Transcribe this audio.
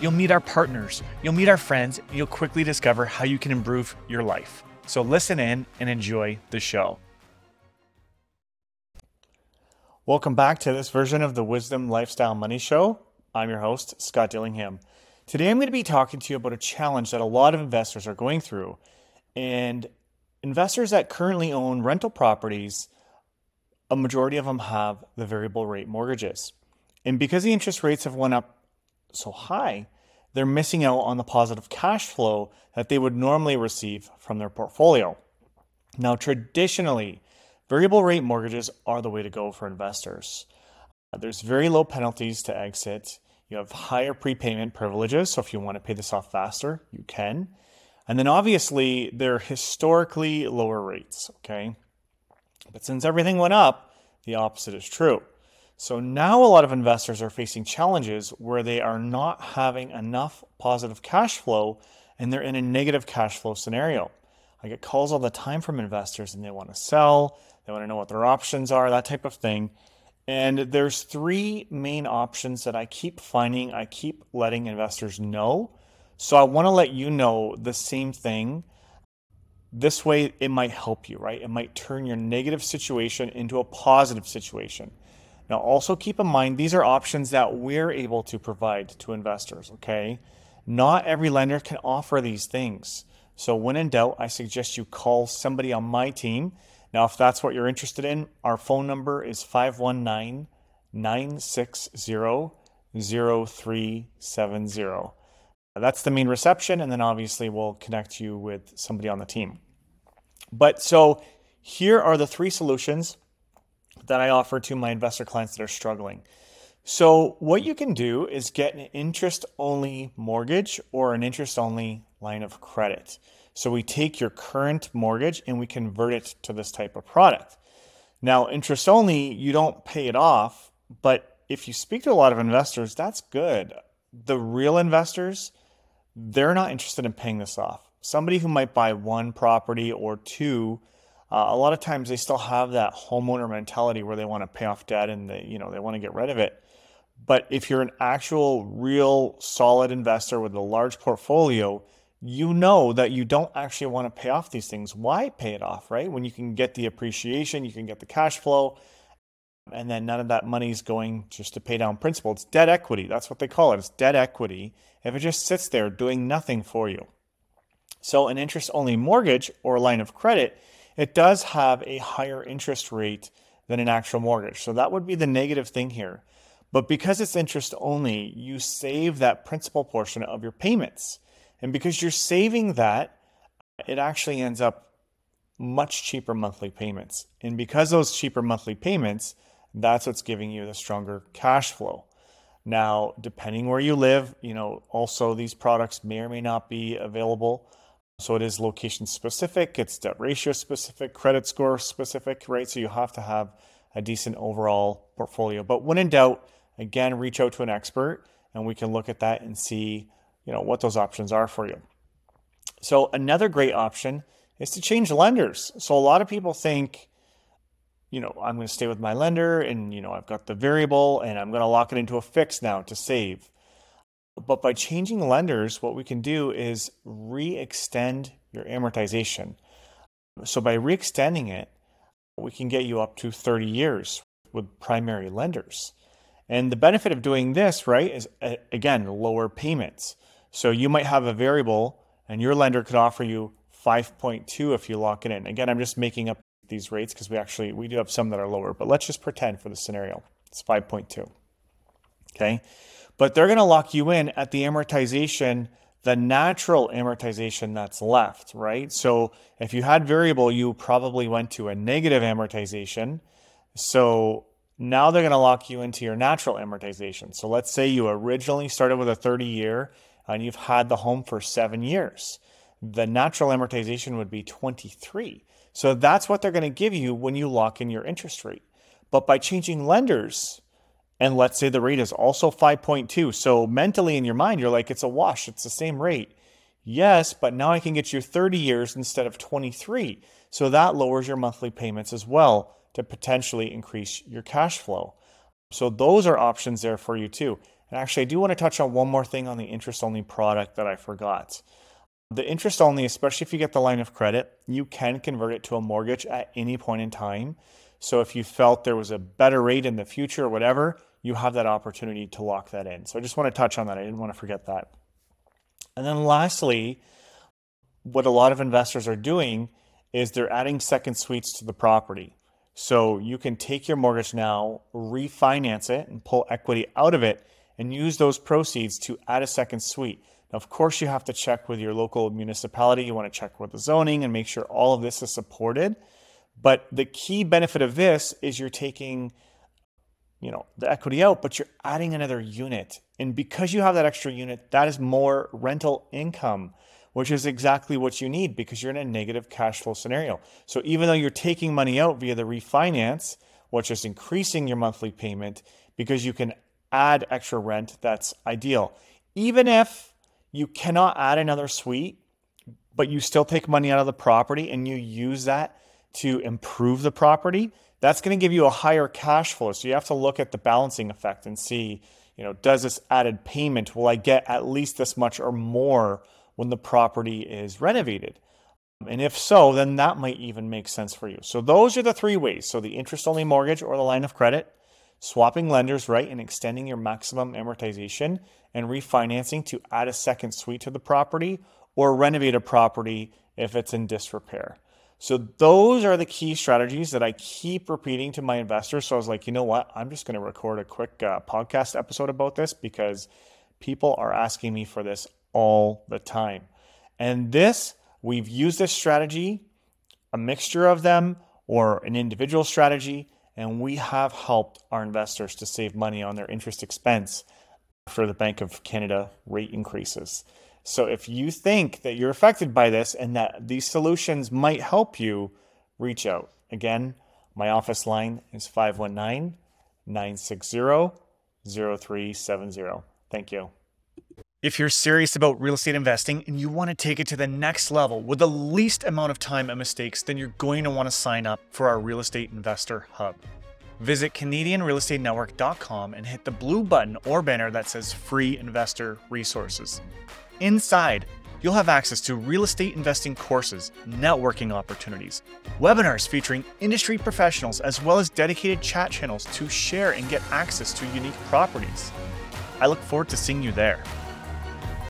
You'll meet our partners, you'll meet our friends, and you'll quickly discover how you can improve your life. So listen in and enjoy the show. Welcome back to this version of the Wisdom Lifestyle Money Show. I'm your host, Scott Dillingham. Today I'm going to be talking to you about a challenge that a lot of investors are going through. And investors that currently own rental properties, a majority of them have the variable rate mortgages. And because the interest rates have went up so high, they're missing out on the positive cash flow that they would normally receive from their portfolio. Now, traditionally, variable rate mortgages are the way to go for investors. There's very low penalties to exit. You have higher prepayment privileges, so if you want to pay this off faster, you can. And then obviously, they're historically lower rates, okay? But since everything went up, the opposite is true. So now a lot of investors are facing challenges where they are not having enough positive cash flow and they're in a negative cash flow scenario. I get calls all the time from investors and they want to sell, they want to know what their options are, that type of thing. And there's three main options that I keep finding, I keep letting investors know. So I want to let you know the same thing. This way, it might help you, right? It might turn your negative situation into a positive situation. Now, also keep in mind, these are options that we're able to provide to investors, okay? Not every lender can offer these things. So, when in doubt, I suggest you call somebody on my team. Now, if that's what you're interested in, our phone number is 519 960 0370. That's the main reception, and then obviously we'll connect you with somebody on the team. But so here are the three solutions that I offer to my investor clients that are struggling. So, what you can do is get an interest only mortgage or an interest only line of credit. So, we take your current mortgage and we convert it to this type of product. Now, interest only, you don't pay it off, but if you speak to a lot of investors, that's good. The real investors, they're not interested in paying this off. Somebody who might buy one property or two uh, a lot of times they still have that homeowner mentality where they want to pay off debt and they, you know, they want to get rid of it. But if you're an actual, real, solid investor with a large portfolio, you know that you don't actually want to pay off these things. Why pay it off, right? When you can get the appreciation, you can get the cash flow, and then none of that money is going just to pay down principal. It's debt equity. That's what they call it. It's debt equity. If it just sits there doing nothing for you. So, an interest only mortgage or line of credit it does have a higher interest rate than an actual mortgage. So that would be the negative thing here. But because it's interest only, you save that principal portion of your payments. And because you're saving that, it actually ends up much cheaper monthly payments. And because those cheaper monthly payments, that's what's giving you the stronger cash flow. Now, depending where you live, you know, also these products may or may not be available so it is location specific, it's debt ratio specific, credit score specific, right? So you have to have a decent overall portfolio. But when in doubt, again, reach out to an expert and we can look at that and see, you know, what those options are for you. So another great option is to change lenders. So a lot of people think, you know, I'm going to stay with my lender and, you know, I've got the variable and I'm going to lock it into a fix now to save. But by changing lenders, what we can do is re-extend your amortization. So by re-extending it, we can get you up to 30 years with primary lenders. And the benefit of doing this, right, is again, lower payments. So you might have a variable and your lender could offer you 5.2 if you lock it in. Again, I'm just making up these rates because we actually we do have some that are lower, but let's just pretend for the scenario. It's 5.2. Okay? but they're going to lock you in at the amortization, the natural amortization that's left, right? So if you had variable, you probably went to a negative amortization. So now they're going to lock you into your natural amortization. So let's say you originally started with a 30 year and you've had the home for seven years. The natural amortization would be 23. So that's what they're going to give you when you lock in your interest rate. But by changing lenders, and let's say the rate is also 5.2, so mentally in your mind, you're like, it's a wash, it's the same rate. Yes, but now I can get you 30 years instead of 23. So that lowers your monthly payments as well to potentially increase your cash flow. So those are options there for you too. And actually, I do want to touch on one more thing on the interest only product that I forgot. The interest only, especially if you get the line of credit, you can convert it to a mortgage at any point in time. So if you felt there was a better rate in the future or whatever, you have that opportunity to lock that in. So I just want to touch on that. I didn't want to forget that. And then lastly, what a lot of investors are doing is they're adding second suites to the property. So you can take your mortgage now, refinance it, and pull equity out of it and use those proceeds to add a second suite. Now, of course, you have to check with your local municipality. You want to check with the zoning and make sure all of this is supported. But the key benefit of this is you're taking, you know, the equity out, but you're adding another unit. And because you have that extra unit, that is more rental income which is exactly what you need because you're in a negative cash flow scenario. So even though you're taking money out via the refinance, which is increasing your monthly payment because you can add extra rent, that's ideal. Even if you cannot add another suite, but you still take money out of the property and you use that to improve the property, that's going to give you a higher cash flow. So you have to look at the balancing effect and see, you know, does this added payment, will I get at least this much or more when the property is renovated? And if so, then that might even make sense for you. So those are the three ways. So the interest only mortgage or the line of credit, swapping lenders, right, and extending your maximum amortization and refinancing to add a second suite to the property or renovate a property if it's in disrepair. So those are the key strategies that I keep repeating to my investors. So I was like, you know what? I'm just going to record a quick uh, podcast episode about this because people are asking me for this all the time. And this, we've used this strategy, a mixture of them, or an individual strategy, and we have helped our investors to save money on their interest expense for the Bank of Canada rate increases. So if you think that you're affected by this and that these solutions might help you, reach out. Again, my office line is 519 960 0370. Thank you. If you're serious about real estate investing and you want to take it to the next level with the least amount of time and mistakes, then you're going to want to sign up for our Real Estate Investor Hub. Visit CanadianRealEstateNetwork.com and hit the blue button or banner that says Free Investor Resources. Inside, you'll have access to real estate investing courses, networking opportunities, webinars featuring industry professionals, as well as dedicated chat channels to share and get access to unique properties. I look forward to seeing you there.